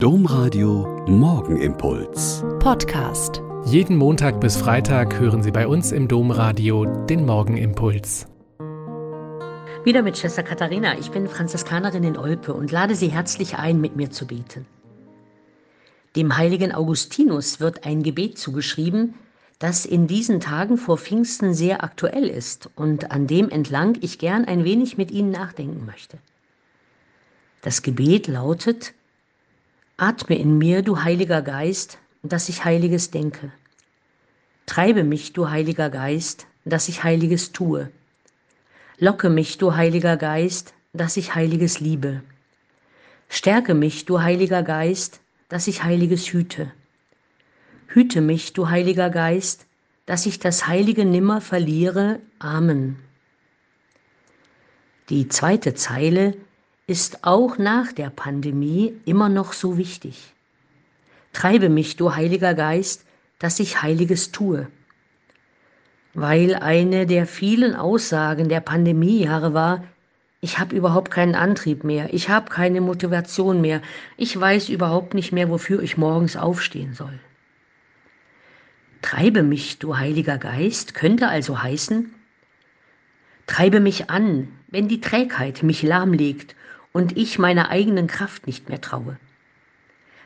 Domradio Morgenimpuls. Podcast. Jeden Montag bis Freitag hören Sie bei uns im Domradio den Morgenimpuls. Wieder mit Schwester Katharina. Ich bin Franziskanerin in Olpe und lade Sie herzlich ein, mit mir zu beten. Dem heiligen Augustinus wird ein Gebet zugeschrieben, das in diesen Tagen vor Pfingsten sehr aktuell ist und an dem entlang ich gern ein wenig mit Ihnen nachdenken möchte. Das Gebet lautet, Atme in mir, du Heiliger Geist, dass ich Heiliges denke. Treibe mich, du Heiliger Geist, dass ich Heiliges tue. Locke mich, du Heiliger Geist, dass ich Heiliges liebe. Stärke mich, du Heiliger Geist, dass ich Heiliges hüte. Hüte mich, du Heiliger Geist, dass ich das Heilige nimmer verliere. Amen. Die zweite Zeile ist auch nach der Pandemie immer noch so wichtig. Treibe mich, du Heiliger Geist, dass ich Heiliges tue. Weil eine der vielen Aussagen der Pandemiejahre war, ich habe überhaupt keinen Antrieb mehr, ich habe keine Motivation mehr, ich weiß überhaupt nicht mehr, wofür ich morgens aufstehen soll. Treibe mich, du Heiliger Geist, könnte also heißen, treibe mich an, wenn die Trägheit mich lahmlegt und ich meiner eigenen Kraft nicht mehr traue.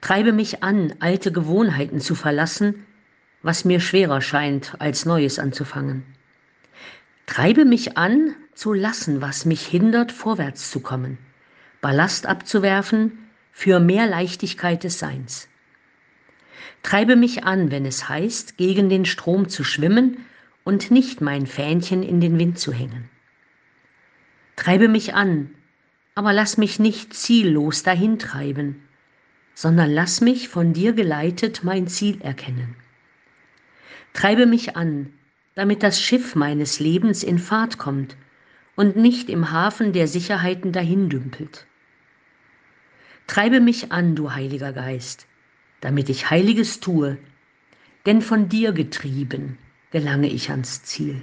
Treibe mich an, alte Gewohnheiten zu verlassen, was mir schwerer scheint, als Neues anzufangen. Treibe mich an, zu lassen, was mich hindert, vorwärts zu kommen, Ballast abzuwerfen für mehr Leichtigkeit des Seins. Treibe mich an, wenn es heißt, gegen den Strom zu schwimmen und nicht mein Fähnchen in den Wind zu hängen. Treibe mich an, aber lass mich nicht ziellos dahintreiben, sondern lass mich von dir geleitet mein Ziel erkennen. Treibe mich an, damit das Schiff meines Lebens in Fahrt kommt und nicht im Hafen der Sicherheiten dahindümpelt. Treibe mich an, du Heiliger Geist, damit ich Heiliges tue, denn von dir getrieben gelange ich ans Ziel.